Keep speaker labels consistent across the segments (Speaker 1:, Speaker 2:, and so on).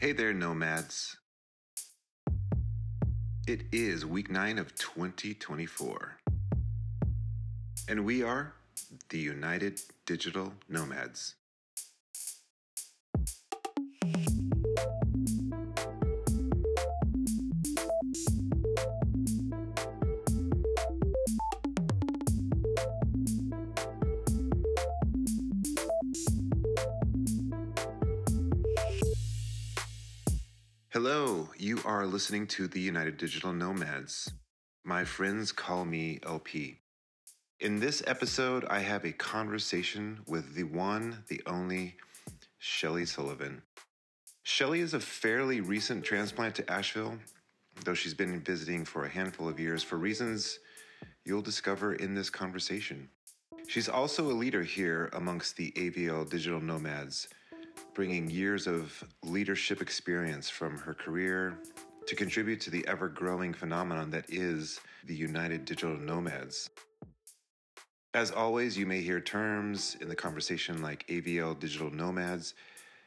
Speaker 1: Hey there, nomads. It is week nine of 2024. And we are the United Digital Nomads. Listening to the United Digital Nomads. My friends call me LP. In this episode, I have a conversation with the one, the only Shellie Sullivan. Shellie is a fairly recent transplant to Asheville, though she's been visiting for a handful of years for reasons you'll discover in this conversation. She's also a leader here amongst the AVL digital nomads, bringing years of leadership experience from her career to contribute to the ever growing phenomenon that is the United Digital Nomads. As always, you may hear terms in the conversation like AVL digital nomads,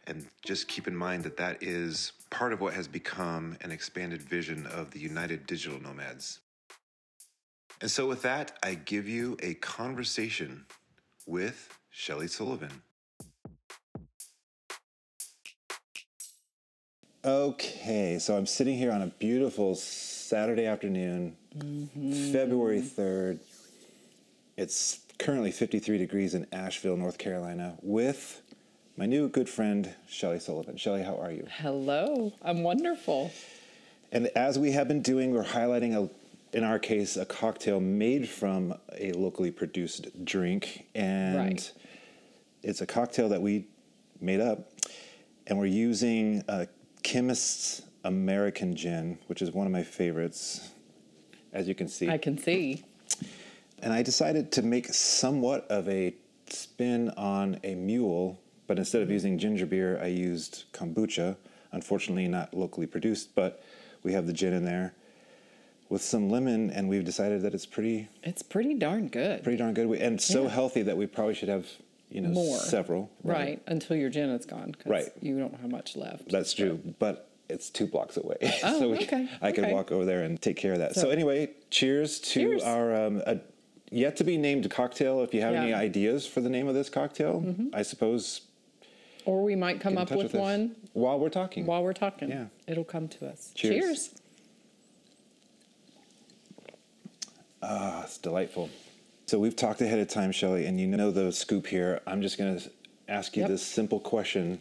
Speaker 1: and just keep in mind that that is part of what has become an expanded vision of the United Digital Nomads. And so, with that, I give you a conversation with Shellie Sullivan. Okay, so I'm sitting here on a beautiful Saturday afternoon, mm-hmm. February 3rd. It's currently 53 degrees in Asheville, North Carolina, with my new good friend, Shellie Sullivan. Shellie, how are you?
Speaker 2: Hello, I'm wonderful.
Speaker 1: And as we have been doing, we're highlighting a in our case, a cocktail made from a locally produced drink. And
Speaker 2: Right.
Speaker 1: it's a cocktail that we made up. And we're using a Chemist's American Gin, which is one of my favorites, as you can see.
Speaker 2: I can see.
Speaker 1: And I decided to make somewhat of a spin on a mule, but instead of using ginger beer, I used kombucha. Unfortunately, not locally produced, but we have the gin in there with some lemon, and we've decided that it's pretty
Speaker 2: It's pretty darn good.
Speaker 1: pretty darn good. And so
Speaker 2: Yeah.
Speaker 1: healthy that we probably should have you know
Speaker 2: More.
Speaker 1: several.
Speaker 2: right. until your gin is gone.
Speaker 1: Right.
Speaker 2: You don't have much left.
Speaker 1: That's true, but it's two blocks away.
Speaker 2: Oh,
Speaker 1: so we,
Speaker 2: okay,
Speaker 1: I
Speaker 2: okay.
Speaker 1: walk over there and take care of that. So,
Speaker 2: So-
Speaker 1: anyway, cheers to
Speaker 2: Cheers.
Speaker 1: our um, a yet to be named cocktail. If you have any
Speaker 2: Yeah. Mm-hmm.
Speaker 1: ideas for the name of this cocktail, I suppose
Speaker 2: Or we might come up
Speaker 1: touch
Speaker 2: with one
Speaker 1: while we're talking.
Speaker 2: while we're talking.
Speaker 1: Yeah.
Speaker 2: It'll come to us.
Speaker 1: Cheers. Ah, it's delightful. So we've talked ahead of time, Shellie, and you know the scoop here. I'm just going to ask you
Speaker 2: Yep.
Speaker 1: this simple question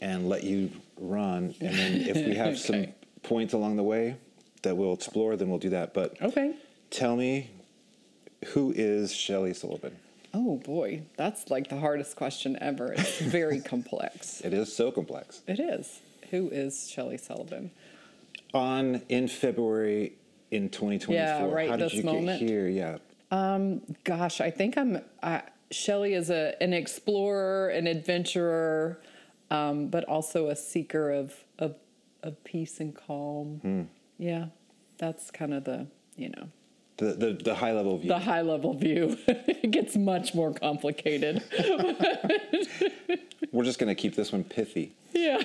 Speaker 1: and let you run. And then if we have some points along the way that we'll explore, then we'll do that. But
Speaker 2: Okay.
Speaker 1: tell me, who is Shellie Sullivan?
Speaker 2: Oh boy, that's like the hardest question ever. It's very complex.
Speaker 1: It is so complex.
Speaker 2: It is. Who is Shellie Sullivan?
Speaker 1: On in February in 2024.
Speaker 2: Yeah, right
Speaker 1: How did
Speaker 2: this
Speaker 1: you
Speaker 2: moment.
Speaker 1: get here? Yeah.
Speaker 2: Gosh, I think I'm. Uh, Shellie is a an explorer, an adventurer, um, but also a seeker of of, of peace and calm.
Speaker 1: Hmm.
Speaker 2: Yeah, that's kind of the you know
Speaker 1: The, the, the high level view.
Speaker 2: the high level view. it gets much more complicated.
Speaker 1: We're just going to keep this one pithy.
Speaker 2: yeah.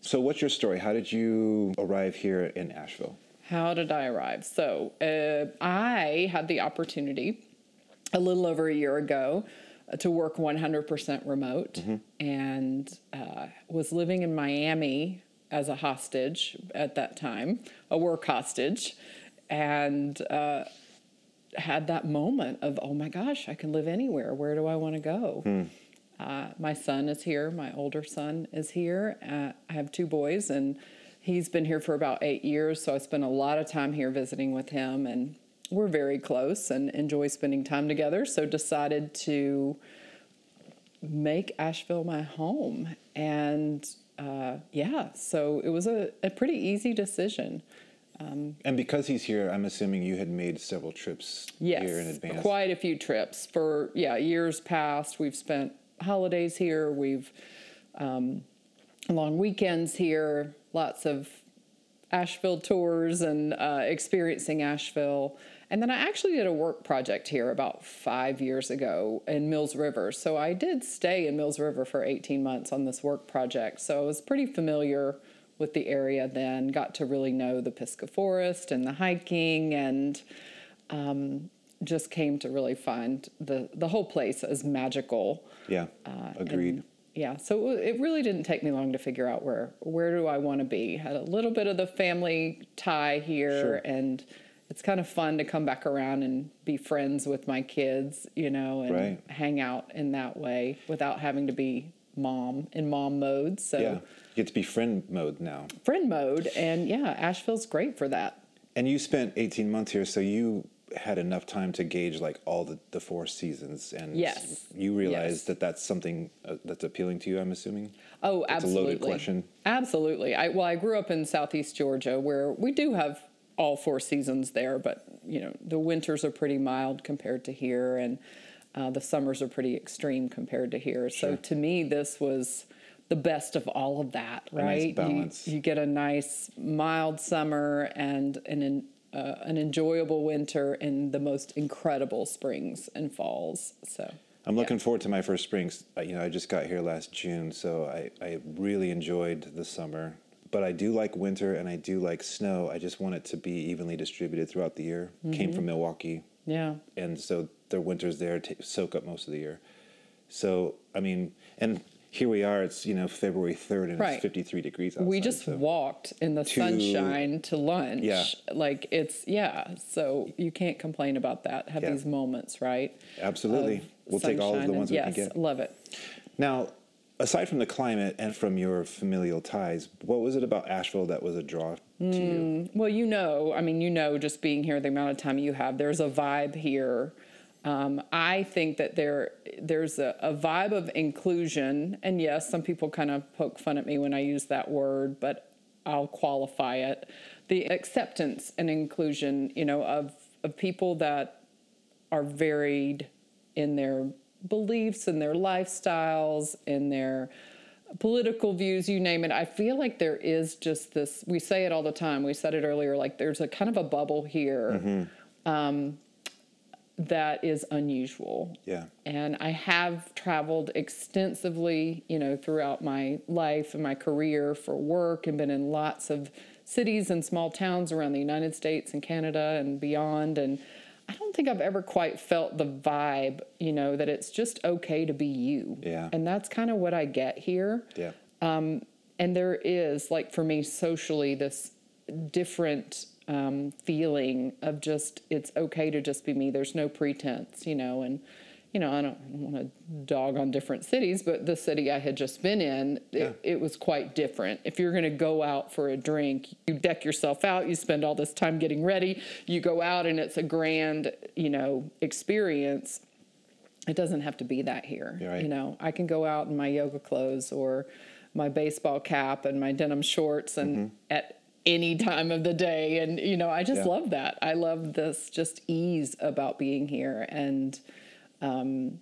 Speaker 1: So, what's your story? How did you arrive here in Asheville?
Speaker 2: How did I arrive? So uh, I had the opportunity a little over a year ago uh, to work 100% remote and uh, was living in Miami as a hostage at that time, a work hostage, and uh, had that moment of, oh my gosh, I can live anywhere. Where do I want to go? Uh, my son is here. My older son is here. Uh, I have two boys, and he's been here for about eight years. So I spend a lot of time here visiting with him, and we're very close and enjoy spending time together. So decided to make Asheville my home, and uh, yeah, so it was a, a pretty easy decision.
Speaker 1: And because he's here, I'm assuming you had made several trips
Speaker 2: Yes,
Speaker 1: here in advance.
Speaker 2: quite a few trips for yeah years past. We've spent holidays here. We've um, long weekends here. Lots of Asheville tours and uh, experiencing Asheville. And then I actually did a work project here about five years ago in Mills River. So I did stay in Mills River for 18 months on this work project. So I was pretty familiar with the area then, got to really know the Pisgah Forest and the hiking, and um, just came to really find the, the whole place as magical.
Speaker 1: Yeah, agreed.
Speaker 2: Yeah, so it really didn't take me long to figure out where where do I want to be. Had a little bit of the family tie here,
Speaker 1: Sure.
Speaker 2: and it's kind of fun to come back around and be friends with my kids, you know, and
Speaker 1: Right.
Speaker 2: hang out in that way without having to be mom in mom mode. So
Speaker 1: yeah, you get to be friend mode now.
Speaker 2: friend mode, and yeah, Asheville's great for that.
Speaker 1: And you spent 18 months here, so you had enough time to gauge like all the, the four seasons, and
Speaker 2: Yes.
Speaker 1: you realized
Speaker 2: Yes.
Speaker 1: that that's something uh, that's appealing to you. I'm assuming.
Speaker 2: Oh,
Speaker 1: a
Speaker 2: absolutely.
Speaker 1: loaded question.
Speaker 2: Absolutely. I well, I grew up in southeast Georgia where we do have all four seasons there, but you know the winters are pretty mild compared to here, and uh, the summers are pretty extreme compared to here. So
Speaker 1: Sure.
Speaker 2: to me, this was the best of all of that.
Speaker 1: nice
Speaker 2: Right? You-
Speaker 1: balance.
Speaker 2: You, get a nice mild summer and an an, uh, an enjoyable winter and the most incredible springs and falls. So.
Speaker 1: I'm looking forward to my first springs. You know, I just got here last June, so I, I really enjoyed the summer. But I do like winter and I do like snow. I just want it to be evenly distributed throughout the year.
Speaker 2: Mm-hmm.
Speaker 1: Came from Milwaukee,
Speaker 2: Yeah.
Speaker 1: and so their winters there ta soak up most of the year. So I mean, and here we are. It's you know February third, and
Speaker 2: Right.
Speaker 1: it's 53 degrees outside.
Speaker 2: we just
Speaker 1: so-
Speaker 2: walked in the sunshine to lunch.
Speaker 1: Yeah.
Speaker 2: Like it's yeah, so you can't complain about that. Have
Speaker 1: Yeah.
Speaker 2: these moments, right?
Speaker 1: Absolutely. We'll take all of the ones
Speaker 2: and,
Speaker 1: we can get.
Speaker 2: love it.
Speaker 1: Now, aside from the climate and from your familial ties, what was it about Asheville that was a draw to you?
Speaker 2: Hmm, well, you know, I mean, you know, just being here, the amount of time you have, there's a vibe here. Um, I think that there there's a, a vibe of inclusion, and yes, some people kind of poke fun at me when I use that word, but I'll qualify it. The acceptance and inclusion, you know, of of people that are varied in their beliefs and their lifestyles in their political views you name it. I feel like there is just this we say it all the time we said it earlier like there's a kind of a bubble here. Um, that is unusual
Speaker 1: Yeah.
Speaker 2: and I have traveled extensively, you know, throughout my life and my career for work and been in lots of cities and small towns around the United States and Canada and beyond. And I don't think I've ever quite felt the vibe, you know, that it's just okay to be you.
Speaker 1: Yeah.
Speaker 2: And that's kind of what I get here.
Speaker 1: Yeah.
Speaker 2: Um, and there is like for me socially this different um, feeling of just it's okay to just be me there's no pretense you know and you know i don't want to dog on different cities but the city i had just been in
Speaker 1: Yeah.
Speaker 2: it, it was quite different if you're going to go out for a drink you deck yourself out you spend all this time getting ready you go out and it's a grand you know experience it doesn't have to be that here.
Speaker 1: Right.
Speaker 2: You know, I can go out in my yoga clothes or my baseball cap and my denim shorts and at any time of the day. And, you know, I just.
Speaker 1: Yeah.
Speaker 2: love that. I love this just ease about being here. And, um,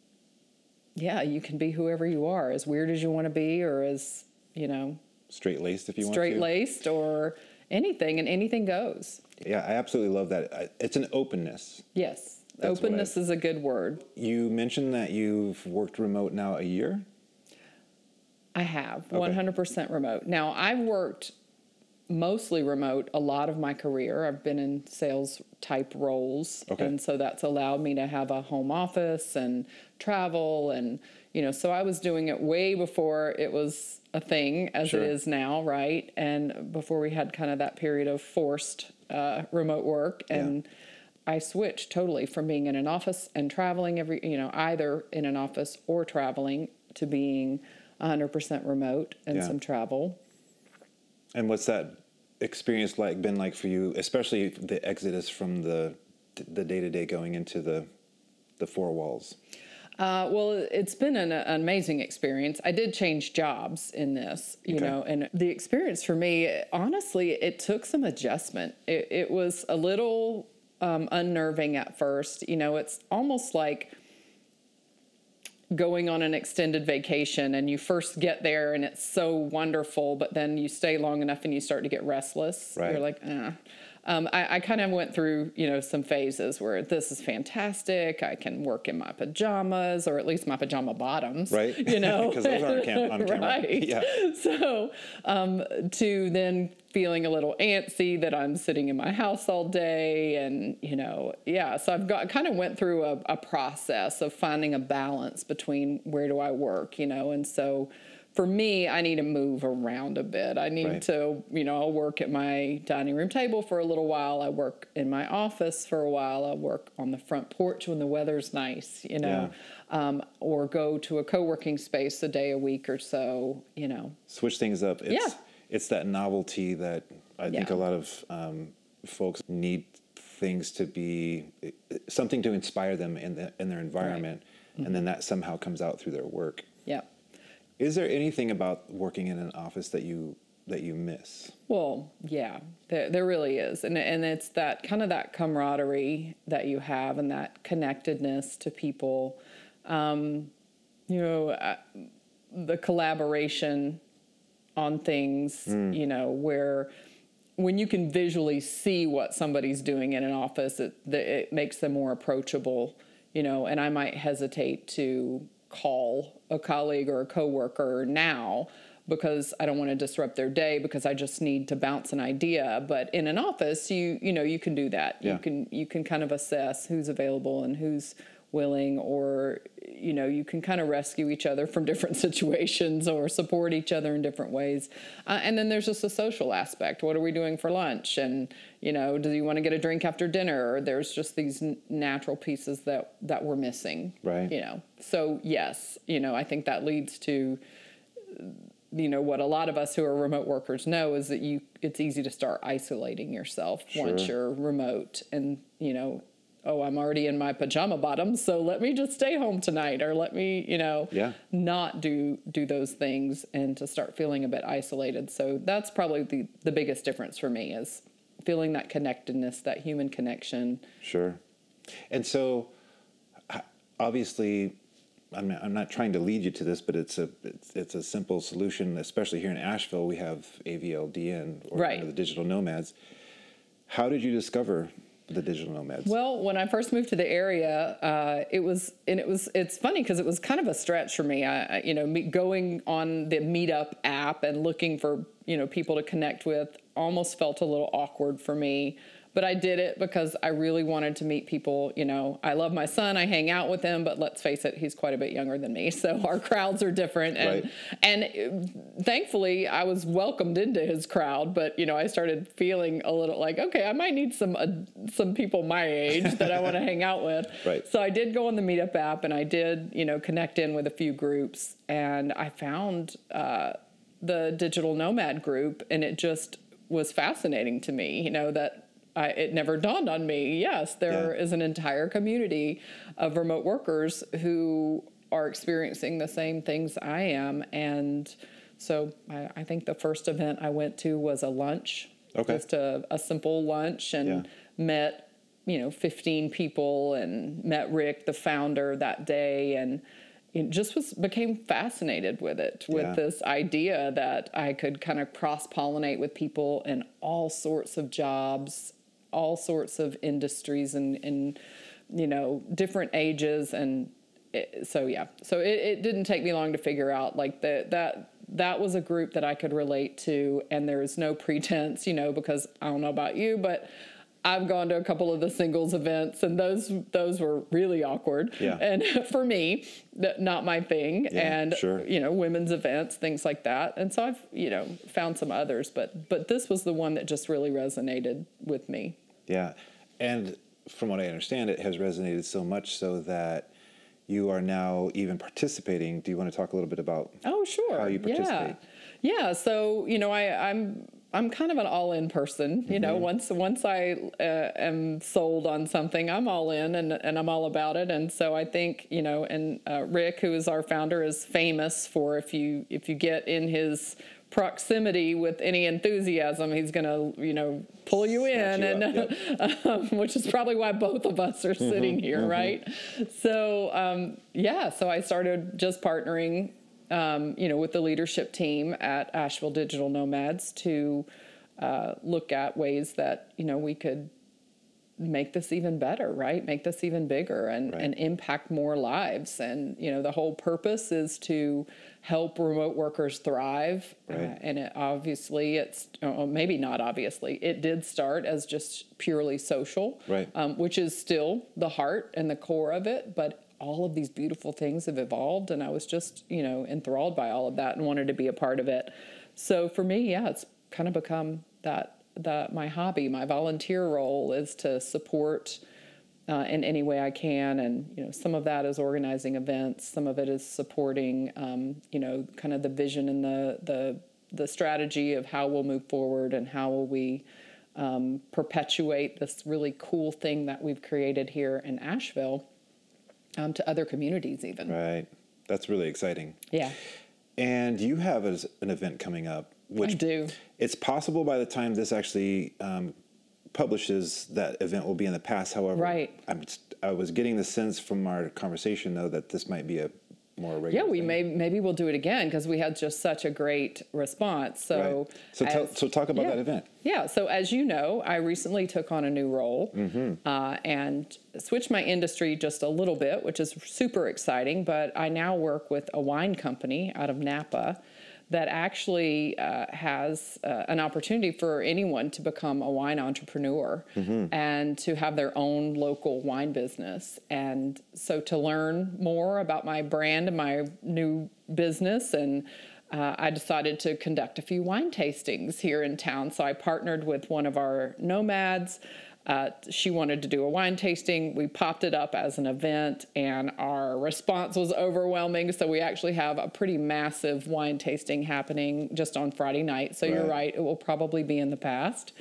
Speaker 2: yeah, you can be whoever you are, as weird as you want to be, or as, you know,
Speaker 1: Straight laced if you want
Speaker 2: straight laced or anything, and anything goes.
Speaker 1: Yeah, I absolutely love that. It's an openness.
Speaker 2: Yes.
Speaker 1: That's
Speaker 2: Openness
Speaker 1: I-
Speaker 2: is a good word.
Speaker 1: You mentioned that you've worked remote now a year.
Speaker 2: I have
Speaker 1: Okay.
Speaker 2: 100% remote. Now, I've worked mostly remote a lot of my career. I've been in sales type roles.
Speaker 1: Okay.
Speaker 2: And so that's allowed me to have a home office and travel. And, you know, so I was doing it way before it was a thing as
Speaker 1: Sure.
Speaker 2: it is now, right? And before we had kind of that period of forced uh, remote work. And I switched totally from being in an office and traveling every, you know, either in an office or traveling to being 100% remote and
Speaker 1: Yeah.
Speaker 2: some travel.
Speaker 1: And what's that experience like been like for you, especially the exodus from the the day to day going into the the four walls?
Speaker 2: Uh, well, it's been an, an amazing experience. I did change jobs in this, you
Speaker 1: Okay.
Speaker 2: know, and the experience for me, honestly, it took some adjustment. It, it was a little um, unnerving at first. You know, it's almost like going on an extended vacation and you first get there and it's so wonderful, but then you stay long enough and you start to get restless.
Speaker 1: Right.
Speaker 2: You're like, eh. Um, I, I kind of went through, you know, some phases where this is fantastic. I can work in my pajamas or at least my pajama bottoms,
Speaker 1: right?
Speaker 2: You know,
Speaker 1: because those aren't cam- on camera,
Speaker 2: right?
Speaker 1: Yeah.
Speaker 2: So um, to then feeling a little antsy that I'm sitting in my house all day, and you know, yeah. So I've got kind of went through a, a process of finding a balance between where do I work, you know, and so for me, I need to move around a bit. I need
Speaker 1: Right.
Speaker 2: to, you know, I'll work at my dining room table for a little while. I work in my office for a while. I work on the front porch when the weather's nice, you know, um, or go to a co working space a day a week or so, you know.
Speaker 1: Switch things up. It's,
Speaker 2: Yeah.
Speaker 1: It's that novelty that I think
Speaker 2: Yeah.
Speaker 1: a lot of um, folks need things to be something to inspire them in the, in their environment, and then that somehow comes out through their work.
Speaker 2: Yeah.
Speaker 1: Is there anything about working in an office that you that you miss?
Speaker 2: Well, yeah, there, there really is. And, and it's that kind of that camaraderie that you have and that connectedness to people. Um, you know, uh, the collaboration on things, you know, where when you can visually see what somebody's doing in an office, it, it makes them more approachable, you know, and I might hesitate to call a colleague or a coworker now because I don't want to disrupt their day because I just need to bounce an idea. But in an office, you you know you can do that.
Speaker 1: Yeah.
Speaker 2: You can you can kind of assess who's available and who's willing, or you know you can kind of rescue each other from different situations or support each other in different ways. Uh, and then there's just a social aspect. What are we doing for lunch? And you know, do you want to get a drink after dinner? Or there's just these n- natural pieces that that we're missing.
Speaker 1: Right.
Speaker 2: You know. So yes, you know I think that leads to you know what a lot of us who are remote workers know is that you it's easy to start isolating yourself once you're remote and you know oh i'm already in my pajama bottoms so let me just stay home tonight or let me you know
Speaker 1: Yeah.
Speaker 2: not do do those things and to start feeling a bit isolated so that's probably the the biggest difference for me is feeling that connectedness that human connection
Speaker 1: Sure. And so, obviously, I'm not, I'm not trying to lead you to this, but it's a it's, it's a simple solution. Especially here in Asheville, we have AVLDN or
Speaker 2: Right.
Speaker 1: the digital nomads. How did you discover the digital nomads?
Speaker 2: Well, when I first moved to the area, uh, it was, and it was, it's funny because it was kind of a stretch for me. I, you know, me going on the Meetup app and looking for, you know, people to connect with almost felt a little awkward for me. But I did it because I really wanted to meet people. You know, I love my son. I hang out with him, but let's face it, he's quite a bit younger than me. So our crowds are different. And
Speaker 1: Right.
Speaker 2: and uh, thankfully, I was welcomed into his crowd. But you know, I started feeling a little like, okay, I might need some uh, some people my age that I want to hang out with.
Speaker 1: Right.
Speaker 2: So I did go on the Meetup app, and I did you know connect in with a few groups, and I found uh, the Digital Nomad group, and it just was fascinating to me. You know that. I, it never dawned on me. Yes, there
Speaker 1: Yeah.
Speaker 2: is an entire community of remote workers who are experiencing the same things I am. And so I, I think the first event I went to was a lunch,
Speaker 1: Okay.
Speaker 2: just a, a simple lunch, and
Speaker 1: Yeah.
Speaker 2: met, you know, 15 people and met Rick, the founder, that day. And it just was became fascinated with it, with
Speaker 1: Yeah.
Speaker 2: this idea that I could kind of cross pollinate with people in all sorts of jobs, all sorts of industries, and, and you know, different ages. And it, so, yeah, so it, it didn't take me long to figure out like that, that, that was a group that I could relate to. And there is no pretense, you know, because I don't know about you, but I've gone to a couple of the singles events, and those those were really awkward.
Speaker 1: Yeah.
Speaker 2: And for me, not my thing.
Speaker 1: Yeah,
Speaker 2: and
Speaker 1: sure.
Speaker 2: you know, women's events, things like that. And so I've you know found some others, but but this was the one that just really resonated with me.
Speaker 1: Yeah, and from what I understand, it has resonated so much so that you are now even participating. Do you want to talk a little bit about?
Speaker 2: Oh, sure.
Speaker 1: How you participate.
Speaker 2: Yeah. Yeah. So, you know, I, I'm I'm kind of an all-in person. You
Speaker 1: Mm-hmm.
Speaker 2: know, once once I uh, am sold on something, I'm all in and and I'm all about it. And so I think you know, and uh, Rick, who is our founder, is famous for if you if you get in his proximity with any enthusiasm, he's gonna you know pull you in,
Speaker 1: you
Speaker 2: and
Speaker 1: up,
Speaker 2: um, which is probably why both of us are sitting here, right? So um, yeah, so I started just partnering, um, you know, with the leadership team at Asheville Digital Nomads to uh, look at ways that you know we could make this even better, right? Make this even bigger and,
Speaker 1: Right.
Speaker 2: and impact more lives. And you know, the whole purpose is to help remote workers thrive. Uh, and it obviously, it's oh, maybe not obviously, it did start as just purely social,
Speaker 1: Right.
Speaker 2: Um, which is still the heart and the core of it. But all of these beautiful things have evolved, and I was just you know enthralled by all of that and wanted to be a part of it. So for me, yeah, it's kind of become that that my hobby, my volunteer role is to support uh, in any way I can, and you know, some of that is organizing events, some of it is supporting, um, you know, kind of the vision and the the the strategy of how we'll move forward and how will we um, perpetuate this really cool thing that we've created here in Asheville um, to other communities, even.
Speaker 1: Right. That's really exciting.
Speaker 2: Yeah,
Speaker 1: And you have an event coming up, which
Speaker 2: I do.
Speaker 1: It's possible by the time this actually um, publishes, that event will be in the past. However,
Speaker 2: Right.
Speaker 1: I'm, I was getting the sense from our conversation though that this might be a more regular.
Speaker 2: Yeah, we
Speaker 1: thing.
Speaker 2: may maybe we'll do it again because we had just such a great response. So,
Speaker 1: Right. So tell-
Speaker 2: as-
Speaker 1: so talk about
Speaker 2: yeah.
Speaker 1: that event.
Speaker 2: Yeah. So as you know, I recently took on a new role
Speaker 1: Mm-hmm.
Speaker 2: uh, and switched my industry just a little bit, which is super exciting. But I now work with a wine company out of Napa that actually uh, has uh, an opportunity for anyone to become a wine entrepreneur
Speaker 1: Mm-hmm.
Speaker 2: and to have their own local wine business. And so to learn more about my brand and my new business and uh, I decided to conduct a few wine tastings here in town. So I partnered with one of our nomads. Uh, she wanted to do a wine tasting. We popped it up as an event, and our response was overwhelming. So we actually have a pretty massive wine tasting happening just on Friday night. So you're
Speaker 1: Right.
Speaker 2: right; it will probably be in the past.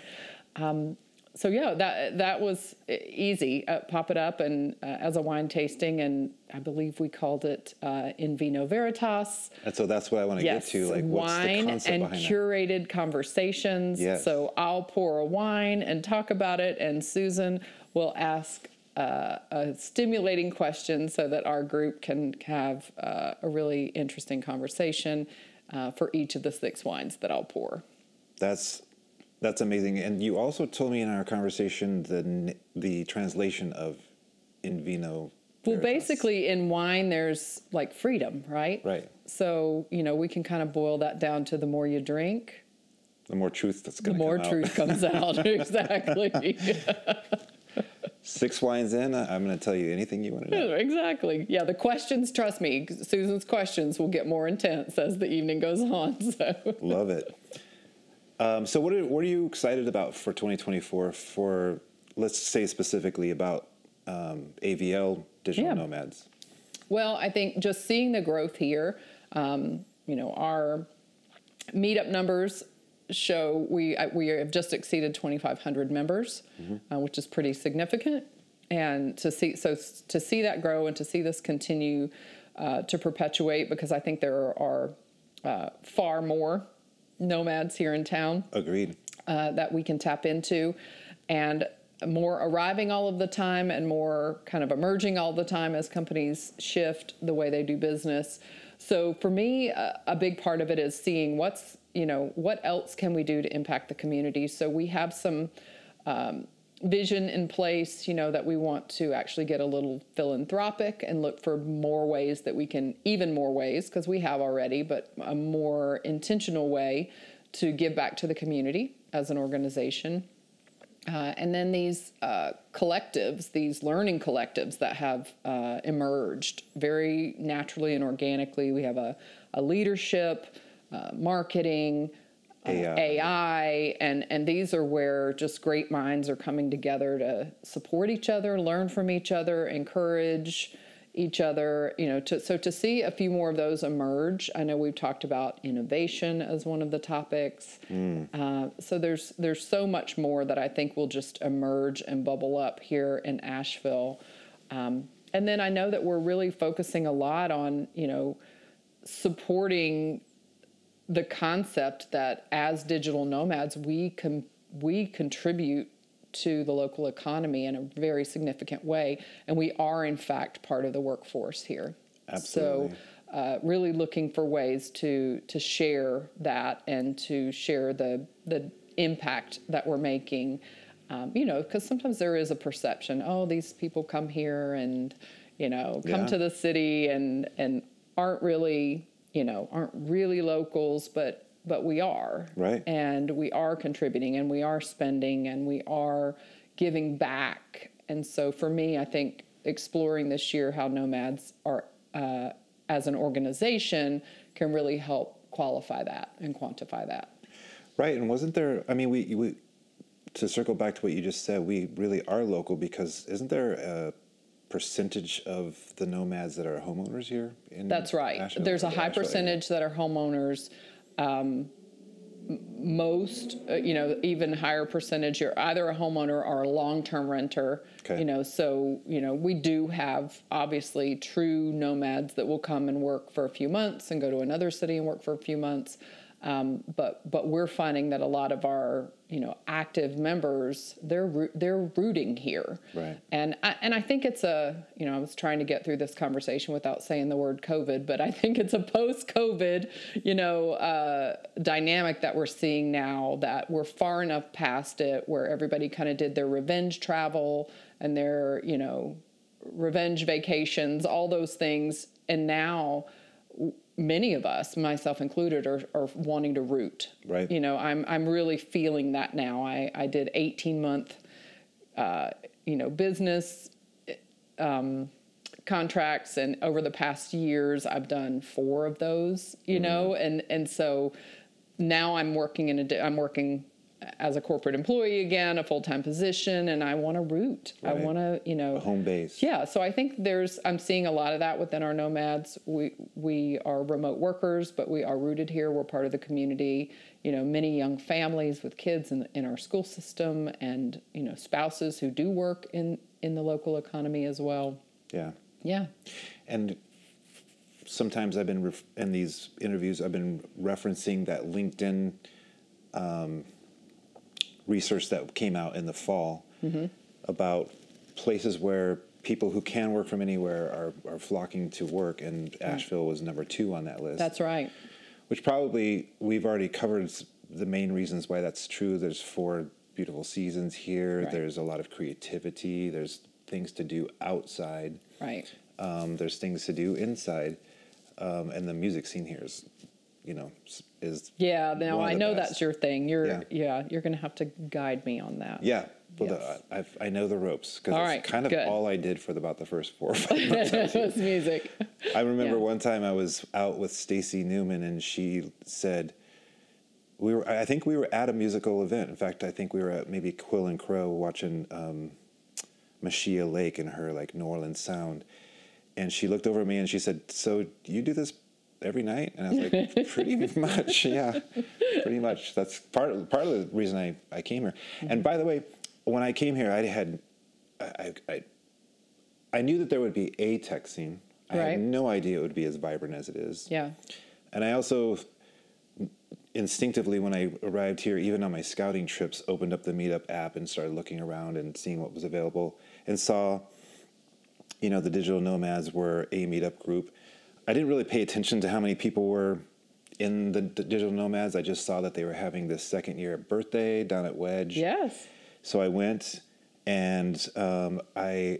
Speaker 2: Um, so yeah, that that was easy. Uh, pop it up and uh, as a wine tasting, and I believe we called it uh, In Vino Veritas
Speaker 1: And so that's what I want to
Speaker 2: yes,
Speaker 1: get to. Like, what's the
Speaker 2: wine and
Speaker 1: behind that?
Speaker 2: curated conversations.
Speaker 1: Yes.
Speaker 2: So I'll pour a wine and talk about it, and Susan will ask uh, a stimulating question so that our group can have uh, a really interesting conversation uh, for each of the six wines that I'll pour.
Speaker 1: That's that's amazing. And you also told me in our conversation the the translation of in vino.
Speaker 2: Well, basically, in wine, there's like freedom, right?
Speaker 1: Right.
Speaker 2: So, you know, we can kind of boil that down to the more you drink,
Speaker 1: the more truth that's
Speaker 2: the
Speaker 1: going to
Speaker 2: more truth comes out. exactly.
Speaker 1: Six wines in, I'm going to tell you anything you want to know.
Speaker 2: exactly. Yeah, the questions, trust me, Susan's questions will get more intense as the evening goes on. So,
Speaker 1: Love it. Um, so, what are what are you excited about for 2024? For let's say specifically about um, AVL digital
Speaker 2: Yeah.
Speaker 1: nomads.
Speaker 2: well, I think just seeing the growth here, um, you know, our meetup numbers show we we have just exceeded 2,500 members, uh, which is pretty significant. And to see so to see that grow and to see this continue uh, to perpetuate, because I think there are uh, far more nomads here in town
Speaker 1: Agreed.
Speaker 2: uh, that we can tap into, and more arriving all of the time and more kind of emerging all the time as companies shift the way they do business. So for me, a, a big part of it is seeing what's you know what else can we do to impact the community. So we have some. Um, vision in place you know that we want to actually get a little philanthropic and look for more ways that we can even more ways because we have already but a more intentional way to give back to the community as an organization uh, and then these uh, collectives, these learning collectives that have uh, emerged very naturally and organically. We have a, a leadership, uh, marketing,
Speaker 1: AI.
Speaker 2: AI, and, and these are where just great minds are coming together to support each other, learn from each other, encourage each other you know to, so to see a few more of those emerge i know we've talked about innovation as one of the topics. Uh, so there's there's so much more that i think will just emerge and bubble up here in asheville. Um, and then i know that we're really focusing a lot on you know supporting the concept that as digital nomads we can we contribute to the local economy in a very significant way and we are in fact part of the workforce here
Speaker 1: Absolutely.
Speaker 2: so uh, really looking for ways to to share that and to share the the impact that we're making. Um, you know, because sometimes there is a perception, oh, these people come here and, you know, come
Speaker 1: Yeah.
Speaker 2: to the city and and aren't really, you know, aren't really locals, but but we are,
Speaker 1: Right.
Speaker 2: And we are contributing, and we are spending, and we are giving back. And so, for me, I think exploring this year how nomads are uh, as an organization can really help qualify that and quantify that.
Speaker 1: Right, and wasn't there? I mean, we, we to circle back to what you just said, we really are local because isn't there a percentage of the nomads that are homeowners here? In
Speaker 2: That's right.
Speaker 1: Asheville?
Speaker 2: There's a high
Speaker 1: Asheville area?
Speaker 2: percentage that are homeowners. Um, most, uh, you know, even higher percentage, you're either a homeowner or a long-term renter.
Speaker 1: Okay.
Speaker 2: You know, so you know we do have obviously true nomads that will come and work for a few months and go to another city and work for a few months. Um, but but we're finding that a lot of our you know active members they're they're rooting here.
Speaker 1: Right.
Speaker 2: And I, and I think it's a, you know, I was trying to get through this conversation without saying the word COVID, but I think it's a post COVID, you know, uh, dynamic that we're seeing now that we're far enough past it where everybody kind of did their revenge travel and their, you know, revenge vacations, all those things. And now many of us, myself included, are, are wanting to root.
Speaker 1: Right.
Speaker 2: You know, I'm, I'm really feeling that now. I, I did 18 month uh, you know, business um, contracts, and over the past years, I've done four of those. You know, and and so now I'm working in a, I'm working as a corporate employee again, a full time position, and I want to root. I want to, you know,
Speaker 1: home base.
Speaker 2: yeah, so I think there's I'm seeing a lot of that within our nomads. We we are remote workers, but we are rooted here. We're part of the community. You know, many young families with kids in in our school system, and you know, spouses who do work in in the local economy as well.
Speaker 1: Yeah,
Speaker 2: Yeah,
Speaker 1: and sometimes I've been ref- in these interviews. I've been referencing that LinkedIn um, research that came out in the fall
Speaker 2: Mm-hmm.
Speaker 1: about places where people who can work from anywhere are, are flocking to work, and Asheville was number two on that list.
Speaker 2: that's right.
Speaker 1: which probably we've already covered the main reasons why that's true. There's four beautiful seasons here.
Speaker 2: Right.
Speaker 1: There's a lot of creativity. There's things to do outside.
Speaker 2: Right.
Speaker 1: Um, there's things to do inside, um, and the music scene here is, you know, is
Speaker 2: Yeah. Now I know
Speaker 1: best.
Speaker 2: that's your thing. You're
Speaker 1: Yeah.
Speaker 2: yeah. you're gonna have to guide me on that.
Speaker 1: yeah. Well,
Speaker 2: Yes.
Speaker 1: the, I've, I know the ropes because it's
Speaker 2: right,
Speaker 1: kind of
Speaker 2: good.
Speaker 1: all I did for the, about the first four or five months. I was
Speaker 2: music.
Speaker 1: I remember
Speaker 2: Yeah.
Speaker 1: one time I was out with Stacy Newman and she said we were I think we were at a musical event. In fact, I think we were at maybe Quill and Crow watching um Machia Lake and her like New Orleans sound. And she looked over at me and she said, "So you do this every night?" And I was like, "Pretty much, yeah, pretty much. That's part part of the reason I I came here." And mm-hmm. by the way, when I came here, I had I I, I I knew that there would be a tech scene. I
Speaker 2: Right.
Speaker 1: had no idea it would be as vibrant as it is.
Speaker 2: Yeah.
Speaker 1: And I also instinctively, when I arrived here, even on my scouting trips, opened up the Meetup app and started looking around and seeing what was available and saw, you know, the digital nomads were a Meetup group. I didn't really pay attention to how many people were in the, the digital nomads. I just saw that they were having this second year birthday down at Wedge.
Speaker 2: Yes.
Speaker 1: So I went and um, I,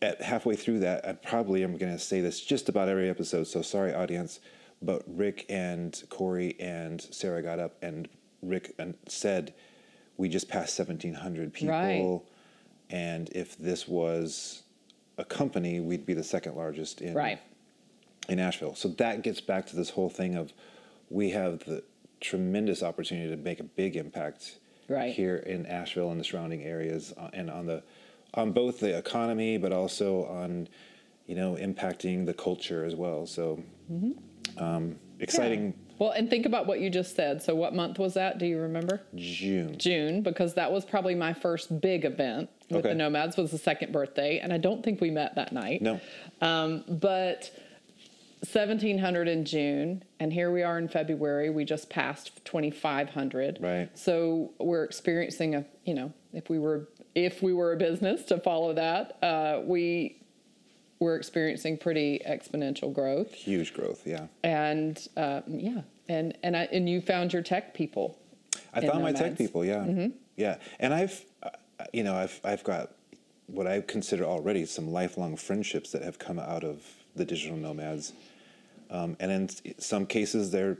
Speaker 1: at halfway through that, I probably am going to say this just about every episode. So sorry, audience. But Rick and Corey and Sarah got up and Rick and said, We just passed 1,700 people.
Speaker 2: Right.
Speaker 1: And if this was a company, we'd be the second largest in,
Speaker 2: Right.
Speaker 1: In Asheville. So that gets back to this whole thing of we have the tremendous opportunity to make a big impact
Speaker 2: Right.
Speaker 1: here in Asheville and the surrounding areas, uh, and on the on both the economy, but also on you know impacting the culture as well. So um, exciting
Speaker 2: Yeah. Well, and think about what you just said. So, what month was that? Do you remember?
Speaker 1: June.
Speaker 2: June, because that was probably my first big event with
Speaker 1: Okay.
Speaker 2: the Nomads. Was the second birthday, and I don't think we met that night.
Speaker 1: No,
Speaker 2: Um, but 1700 in June, and here we are in February. We just passed 2500.
Speaker 1: Right.
Speaker 2: So we're experiencing a, you know, if we were if we were a business to follow that, uh, we we're experiencing pretty exponential growth,
Speaker 1: huge growth. Yeah,
Speaker 2: and uh, yeah, and and I, and you found your tech people.
Speaker 1: I found my tech
Speaker 2: Nomads. Mm-hmm.
Speaker 1: people. Yeah, yeah, and I've, uh, you know, I've I've got what I consider already some lifelong friendships that have come out of the digital nomads, um, and in some cases, they're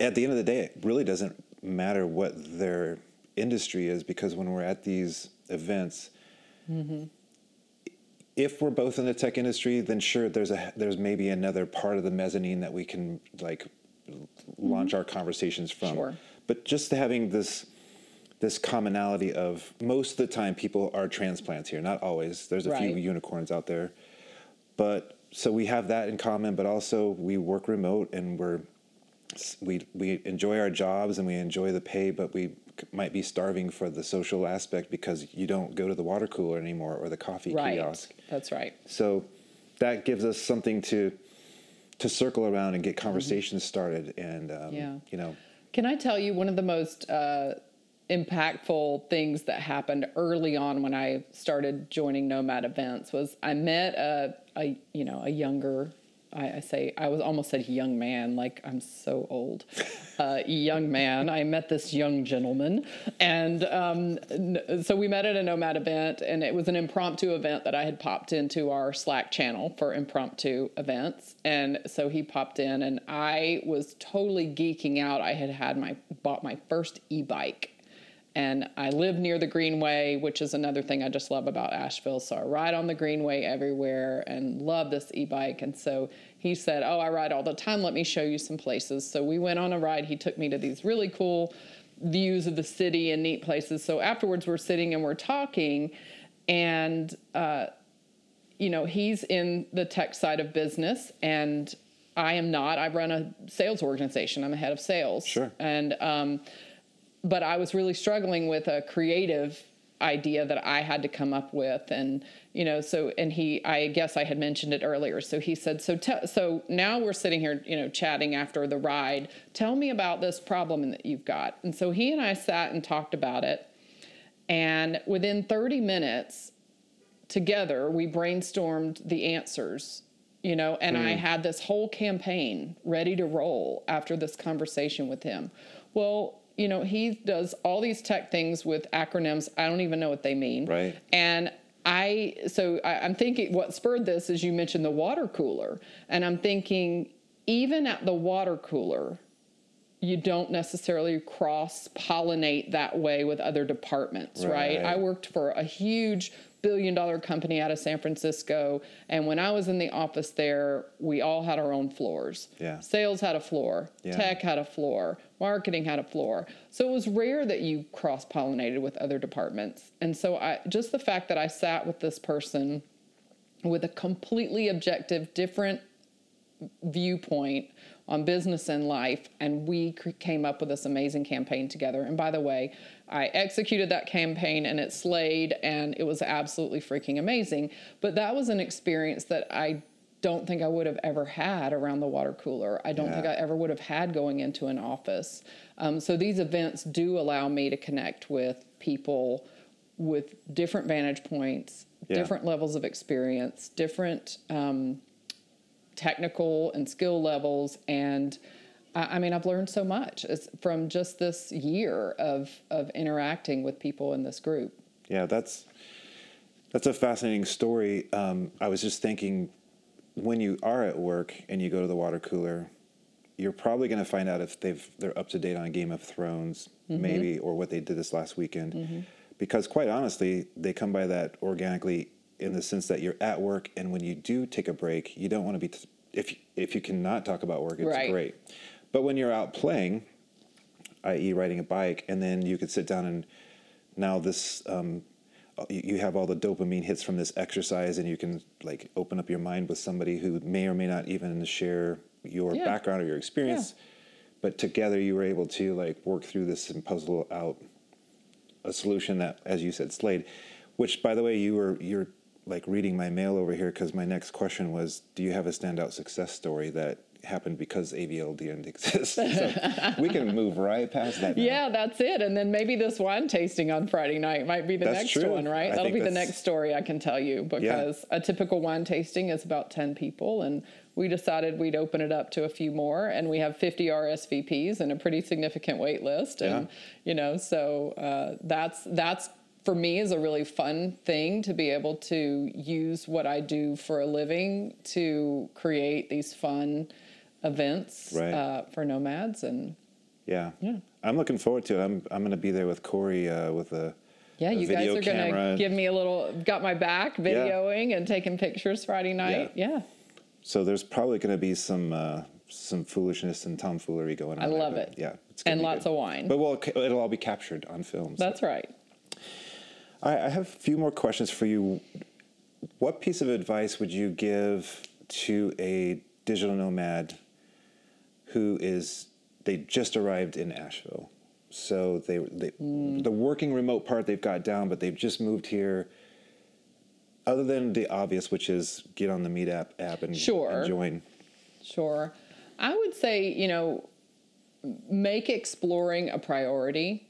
Speaker 1: at the end of the day, it really doesn't matter what their industry is because when we're at these events. If we're both in the tech industry, then sure, there's a there's maybe another part of the mezzanine that we can like launch our conversations from.
Speaker 2: Sure.
Speaker 1: But just having this this commonality of most of the time people are transplants here, not always. There's a few unicorns out there. But so we have that in common, but also we work remote and we're we we enjoy our jobs and we enjoy the pay, but we might be starving for the social aspect because you don't go to the water cooler anymore or the coffee
Speaker 2: Right.
Speaker 1: kiosk.
Speaker 2: That's right.
Speaker 1: So that gives us something to to circle around and get
Speaker 2: Mm-hmm.
Speaker 1: conversations started, and um,
Speaker 2: Yeah.
Speaker 1: you know,
Speaker 2: Can I tell you one of the most uh, impactful things that happened early on when I started joining Nomad events was I met a, a you know a younger I, I say I was almost said young man like I'm so old uh, young man. I met this young gentleman and um, n- so we met at a Nomad event and it was an impromptu event that I had popped into our Slack channel for impromptu events. And so he popped in and I was totally geeking out. I had had my bought my first e-bike and I live near the Greenway, which is another thing I just love about Asheville. So I ride on the Greenway everywhere and love this e bike. And so he said, Oh, I ride all the time. Let me show you some places. So we went on a ride. He took me to these really cool views of the city and neat places. So afterwards, we're sitting and we're talking. And, uh, you know, he's in the tech side of business and I am not. I run a sales organization. I'm a head of sales.
Speaker 1: Sure.
Speaker 2: And, um, but I was really struggling with a creative idea that I had to come up with, and you know, so and he, I guess I had mentioned it earlier. So he said, so te- so now we're sitting here, you know, chatting after the ride. Tell me about this problem that you've got. And so he and I sat and talked about it, and within 30 minutes, together we brainstormed the answers you know and i mm. had this whole campaign ready to roll after this conversation with him well you know he does all these tech things with acronyms i don't even know what they mean
Speaker 1: Right.
Speaker 2: and i so I, i'm thinking what spurred this is you mentioned the water cooler and i'm thinking even at the water cooler you don't necessarily cross pollinate that way with other departments, right.
Speaker 1: Right.
Speaker 2: I worked for a huge billion dollar company out of San Francisco. And when I was in the office there, we all had our own floors.
Speaker 1: Yeah.
Speaker 2: Sales had a floor,
Speaker 1: Yeah.
Speaker 2: tech had a floor, marketing had a floor. So it was rare that you cross pollinated with other departments. And so I just the fact that I sat with this person with a completely objective, different viewpoint on business and life, and we came up with this amazing campaign together. And by the way, I executed that campaign and it slayed, and it was absolutely freaking amazing. But that was an experience that I don't think I would have ever had around the water cooler. I don't think I ever would have had going into an office. Um, so these events do allow me to connect with people with different vantage points,
Speaker 1: Yeah.
Speaker 2: different levels of experience, different um, technical and skill levels and I I mean, I've learned so much from just this year of of interacting with people in this group.
Speaker 1: Yeah, that's that's a fascinating story. Um, I was just thinking, when you are at work and you go to the water cooler, you're probably going to find out if they've they're up to date on Game of Thrones, maybe, or what they did this last weekend. Because quite honestly, they come by that organically in the sense that you're at work, and when you do take a break, you don't want to be. T- if if you cannot talk about work, it's
Speaker 2: Right.
Speaker 1: great. But when you're out playing, i.e., riding a bike, and then you could sit down and now this um, you have all the dopamine hits from this exercise, and you can like open up your mind with somebody who may or may not even share your
Speaker 2: Yeah.
Speaker 1: background or your experience, but together you were able to like work through this and puzzle out a solution that, as you said, slayed. Which, by the way, you were you're like reading my mail over here because my next question was, do you have a standout success story that happened because AVL didn't exist? so we can move right past that. now.
Speaker 2: Yeah, that's it. And then maybe this wine tasting on Friday night might be the
Speaker 1: That's
Speaker 2: next
Speaker 1: true.
Speaker 2: one, right?
Speaker 1: I
Speaker 2: That'll be the next story I can tell you because a typical wine tasting is about 10 people and we decided we'd open it up to a few more, and we have 50 RSVPs and a pretty significant wait list. And
Speaker 1: Yeah.
Speaker 2: you know, so uh, that's that's for me is a really fun thing to be able to use what I do for a living to create these fun events
Speaker 1: Right.
Speaker 2: uh, for nomads and
Speaker 1: Yeah.
Speaker 2: Yeah.
Speaker 1: I'm looking forward to it. I'm I'm going to be there with Corey uh, with a
Speaker 2: yeah,
Speaker 1: a
Speaker 2: you guys are going to give me a little got my back videoing and taking pictures Friday night. Yeah.
Speaker 1: So there's probably going to be some uh, some foolishness and tomfoolery going on.
Speaker 2: I love
Speaker 1: but
Speaker 2: it.
Speaker 1: Yeah, it's
Speaker 2: And lots
Speaker 1: good.
Speaker 2: of wine.
Speaker 1: But well, it'll all be captured on film. so-
Speaker 2: That's right.
Speaker 1: Right, I have a few more questions for you. What piece of advice would you give to a digital nomad who is they just arrived in Asheville? So they, they
Speaker 2: Hmm.
Speaker 1: the working remote part they've got down, but they've just moved here. Other than the obvious, which is get on the Meetup app and,
Speaker 2: Sure.
Speaker 1: and join.
Speaker 2: Sure. I would say, you know, make exploring a priority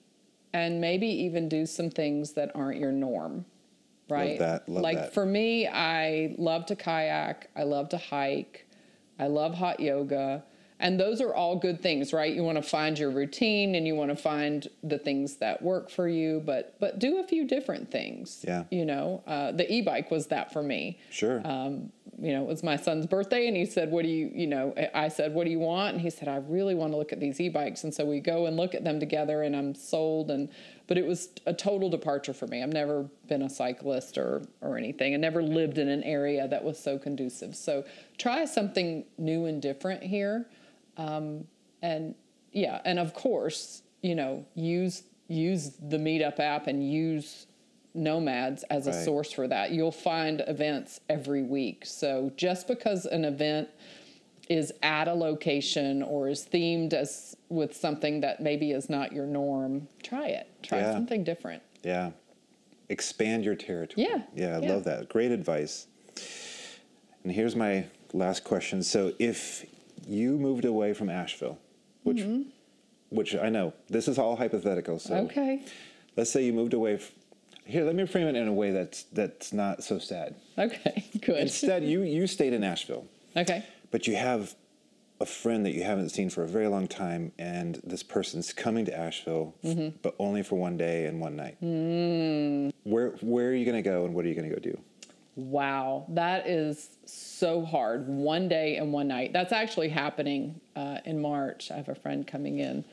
Speaker 2: and maybe even do some things that aren't your norm. Right?
Speaker 1: Love that, love
Speaker 2: like
Speaker 1: that.
Speaker 2: for me, I love to kayak, I love to hike, I love hot yoga. And those are all good things, right? You want to find your routine and you want to find the things that work for you, but but do a few different things.
Speaker 1: Yeah.
Speaker 2: You know, uh, the e-bike was that for me
Speaker 1: Sure.
Speaker 2: um, you know, it was my son's birthday, and he said, "What do you, you know?" I said, "What do you want?" And he said, "I really want to look at these e-bikes." And so we go and look at them together, and I'm sold. And but it was a total departure for me. I've never been a cyclist or or anything, and never lived in an area that was so conducive. So try something new and different here, um, and yeah, and of course, you know, use use the Meetup app and use nomads as a
Speaker 1: Right.
Speaker 2: source for that. You'll find events every week. So just because an event is at a location or is themed as with something that maybe is not your norm, try it. Try
Speaker 1: Yeah.
Speaker 2: something different.
Speaker 1: Yeah. Expand your territory.
Speaker 2: Yeah,
Speaker 1: Yeah, I
Speaker 2: yeah.
Speaker 1: love that. Great advice. And here's my last question. So if you moved away from Asheville, which which I know this is all hypothetical, so
Speaker 2: Mm-hmm. Okay.
Speaker 1: let's say you moved away f- here, let me frame it in a way that's that's not so sad.
Speaker 2: Okay. Good.
Speaker 1: Instead, you you stayed in Asheville,
Speaker 2: Okay.
Speaker 1: but you have a friend that you haven't seen for a very long time, and this person's coming to Asheville, f- but only for one day and one night. Where where are you going to go, and what are you going to go do?
Speaker 2: Wow, that is so hard. One day and one night. That's actually happening uh, in March. I have a friend coming in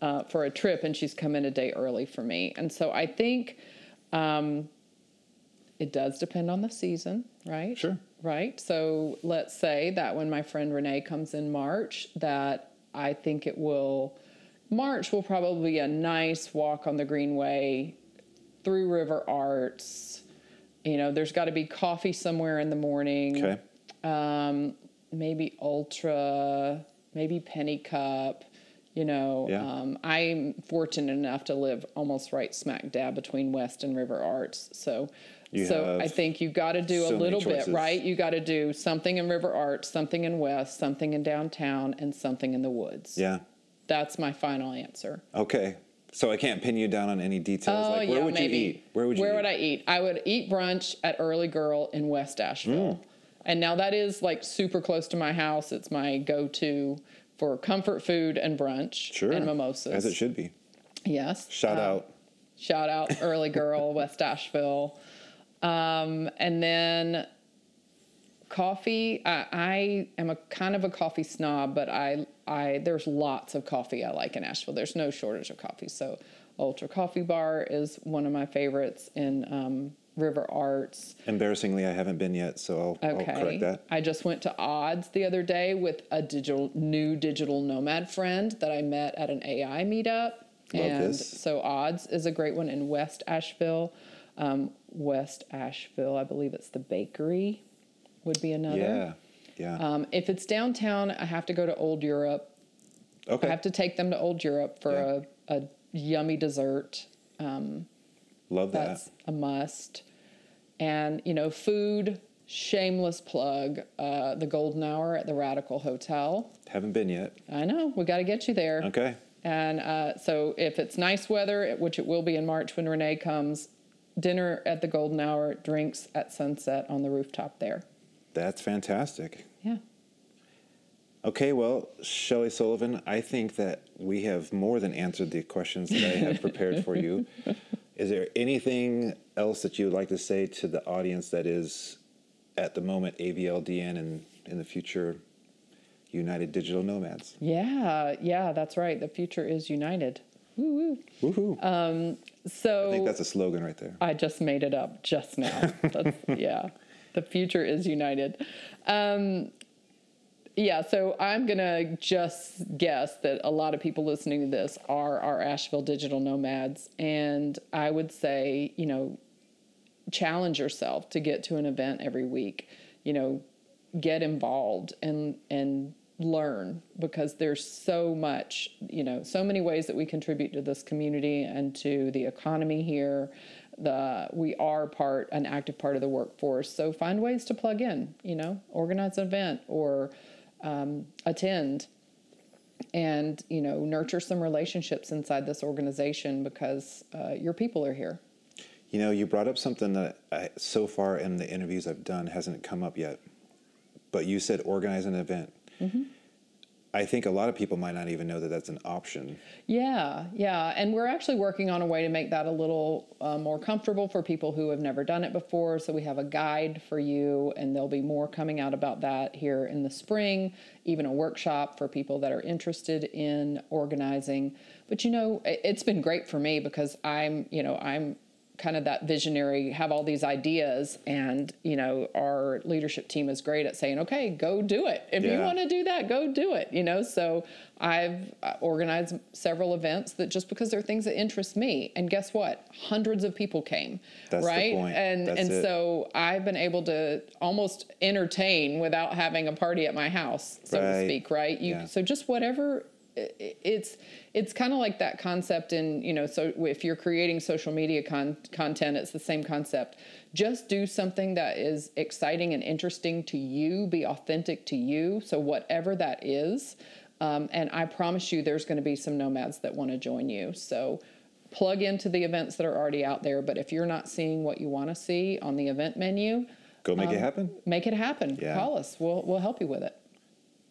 Speaker 2: uh, for a trip, and she's come in a day early for me. And so I think um, it does depend on the season, right?
Speaker 1: Sure.
Speaker 2: Right. So let's say that when my friend Renee comes in March, that I think it will. March will probably be a nice walk on the Greenway through River Arts. You know, there's got to be coffee somewhere in the morning.
Speaker 1: Okay.
Speaker 2: Um, maybe Ultra, maybe Penny Cup. You know,
Speaker 1: Yeah.
Speaker 2: um, I'm fortunate enough to live almost right smack dab between West and River Arts. So,
Speaker 1: You
Speaker 2: so I think you've got to do
Speaker 1: so
Speaker 2: a little bit, right? You got to do something in River Arts, something in West, something in downtown, and something in the woods.
Speaker 1: Yeah.
Speaker 2: That's my final answer.
Speaker 1: Okay. So I can't pin you down on any details.
Speaker 2: Oh
Speaker 1: like where
Speaker 2: yeah,
Speaker 1: would
Speaker 2: maybe.
Speaker 1: you eat? Where would you
Speaker 2: Where
Speaker 1: eat?
Speaker 2: would I eat? I would eat brunch at Early Girl in West Asheville.
Speaker 1: Mm.
Speaker 2: And now that is like super close to my house. It's my go-to for comfort food and brunch
Speaker 1: Sure.
Speaker 2: and mimosas.
Speaker 1: As it should be.
Speaker 2: Yes.
Speaker 1: Shout
Speaker 2: Um,
Speaker 1: out.
Speaker 2: Shout out Early Girl, West Asheville. Um, and then coffee. I, I am a kind of a coffee snob, but I, I there's lots of coffee I like in Asheville. There's no shortage of coffee. So Ultra Coffee Bar is one of my favorites in um, River Arts.
Speaker 1: Embarrassingly, I haven't been yet, so I'll, I'll correct that.
Speaker 2: I just went to Odds the other day with a digital new digital nomad friend that I met at an AI meetup.
Speaker 1: Love
Speaker 2: and
Speaker 1: this.
Speaker 2: so Odds is a great one in West Asheville. Um, West Asheville, I believe it's the bakery would be another.
Speaker 1: Yeah. Yeah.
Speaker 2: Um, if it's downtown, I have to go to Old Europe.
Speaker 1: okay.
Speaker 2: I have to take them to Old Europe for
Speaker 1: Yeah.
Speaker 2: a, a yummy dessert.
Speaker 1: Love that.
Speaker 2: That's a must. And, you know, food, shameless plug, uh, the Golden Hour at the Radical Hotel.
Speaker 1: Haven't been yet.
Speaker 2: I know, we got to get you there.
Speaker 1: Okay.
Speaker 2: And uh, so if it's nice weather, which it will be in March when Renee comes, dinner at the Golden Hour, drinks at sunset on the rooftop there.
Speaker 1: That's fantastic.
Speaker 2: Yeah.
Speaker 1: Okay, well, Shellie Sullivan, I think that we have more than answered the questions that I have prepared for you. Is there anything else that you would like to say to the audience that is at the moment AVLDN and in the future United Digital Nomads?
Speaker 2: Yeah, yeah, that's right. The future is united. Woo-hoo. woo.
Speaker 1: Woohoo.
Speaker 2: Um, so
Speaker 1: I think that's a slogan right there.
Speaker 2: I just made it up just now. That's, yeah, the future is united. Um, yeah, so I'm going to just guess that a lot of people listening to this are our Asheville digital nomads. And I would say, you know, challenge yourself to get to an event every week. You know, get involved and, and learn because there's so much, you know, so many ways that we contribute to this community and to the economy here. The we are part an active part of the workforce. So find ways to plug in, you know, organize an event or um, attend and you know nurture some relationships inside this organization because uh, your people are here
Speaker 1: you know you brought up something that I, so far in the interviews i've done hasn't come up yet but you said organize an event mm-hmm. I think a lot of people might not even know that that's an option.
Speaker 2: Yeah, yeah. And we're actually working on a way to make that a little uh, more comfortable for people who have never done it before. So we have a guide for you, and there'll be more coming out about that here in the spring, even a workshop for people that are interested in organizing. But you know, it's been great for me because I'm, you know, I'm kind of that visionary, have all these ideas, and you know, our leadership team is great at saying, "Okay, go do it. If yeah. you want to do that, go do it." You know, so I've uh, organized several events that just because they're things that interest me, and guess what? Hundreds of people came,
Speaker 1: That's
Speaker 2: right?
Speaker 1: And
Speaker 2: That's and
Speaker 1: it.
Speaker 2: so I've been able to almost entertain without having a party at my house, so right. to speak, right? You yeah. so just whatever it's it's kind of like that concept in you know so if you're creating social media con- content it's the same concept. Just do something that is exciting and interesting to you be authentic to you so whatever that is um, and i promise you there's going to be some nomads that want to join you. So plug into the events that are already out there but if you're not seeing what you want to see on the event menu
Speaker 1: go make um, it happen.
Speaker 2: make it happen. Yeah. call us. We'll, we'll help you with it.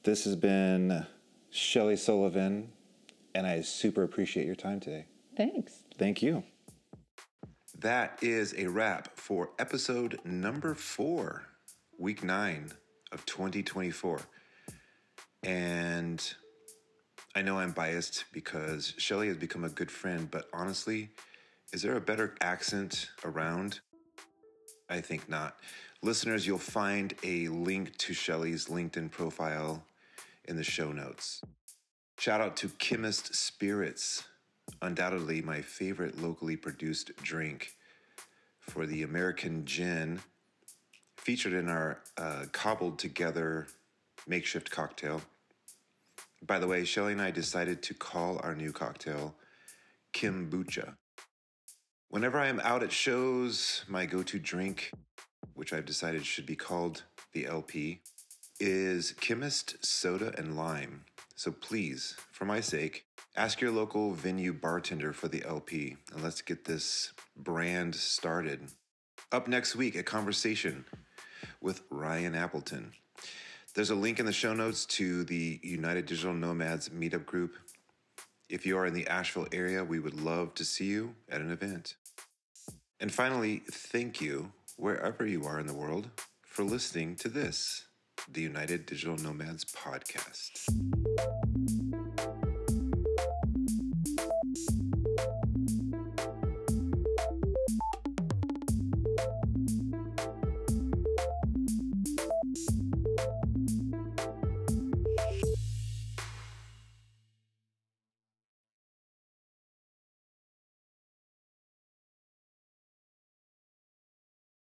Speaker 1: This has been Shellie Sullivan, and I super appreciate your time today.
Speaker 2: Thanks.
Speaker 1: Thank you. That is a wrap for episode number four, week nine of 2024. And I know I'm biased because Shellie has become a good friend, but honestly, is there a better accent around? I think not. Listeners, you'll find a link to Shellie's LinkedIn profile in the show notes. Shout out to Chemist Spirits, undoubtedly my favorite locally produced drink for the American Gin, featured in our uh, cobbled together makeshift cocktail. By the way, Shellie and I decided to call our new cocktail Kimbucha. Whenever I am out at shows, my go to drink, which I've decided should be called the LP, is Chemist Soda and Lime. So please, for my sake, ask your local venue bartender for the LP and let's get this brand started. Up next week, a conversation with Ryan Appleton. There's a link in the show notes to the United Digital Nomads meetup group. If you are in the Asheville area, we would love to see you at an event. And finally, thank you, wherever you are in the world, for listening to this the United Digital Nomads podcast.